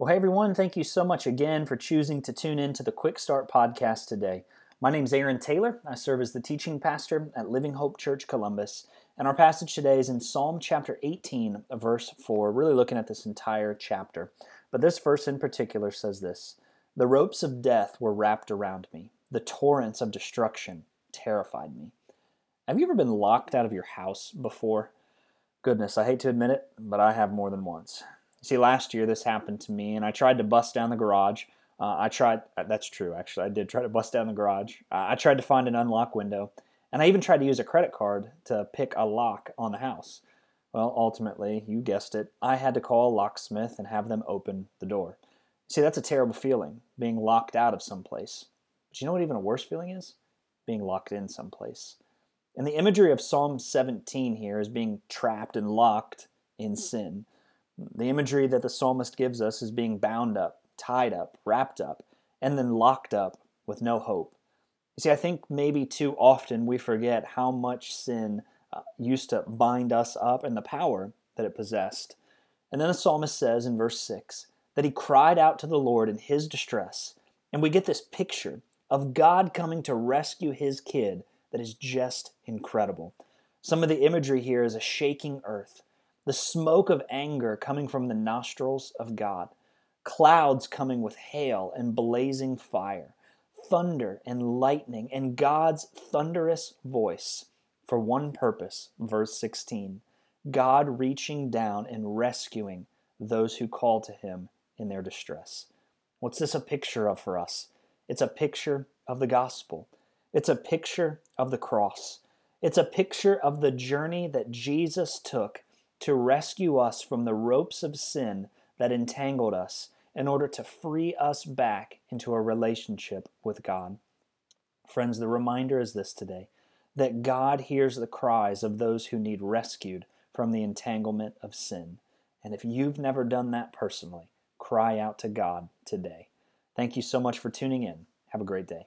Well, hey everyone, thank you so much again for choosing to tune in to the Quick Start podcast today. My name is Aaron Taylor. I serve as the teaching pastor at Living Hope Church Columbus, and our passage today is in Psalm chapter 18, verse 4, really looking at this entire chapter. But this verse in particular says this The ropes of death were wrapped around me, the torrents of destruction terrified me. Have you ever been locked out of your house before? Goodness, I hate to admit it, but I have more than once. See, last year this happened to me, and I tried to bust down the garage. Uh, I tried, uh, that's true, actually. I did try to bust down the garage. Uh, I tried to find an unlock window, and I even tried to use a credit card to pick a lock on the house. Well, ultimately, you guessed it, I had to call a locksmith and have them open the door. See, that's a terrible feeling, being locked out of some place. But you know what even a worse feeling is? Being locked in some place. And the imagery of Psalm 17 here is being trapped and locked in sin. The imagery that the psalmist gives us is being bound up, tied up, wrapped up, and then locked up with no hope. You see, I think maybe too often we forget how much sin uh, used to bind us up and the power that it possessed. And then the psalmist says in verse 6 that he cried out to the Lord in his distress. And we get this picture of God coming to rescue his kid that is just incredible. Some of the imagery here is a shaking earth, the smoke of anger coming from the nostrils of God, clouds coming with hail and blazing fire, thunder and lightning, and God's thunderous voice for one purpose. Verse 16 God reaching down and rescuing those who call to him in their distress. What's this a picture of for us? It's a picture of the gospel. It's a picture of the cross. It's a picture of the journey that Jesus took to rescue us from the ropes of sin that entangled us in order to free us back into a relationship with God. Friends, the reminder is this today that God hears the cries of those who need rescued from the entanglement of sin. And if you've never done that personally, cry out to God today. Thank you so much for tuning in. Have a great day.